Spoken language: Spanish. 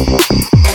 Mm-hmm.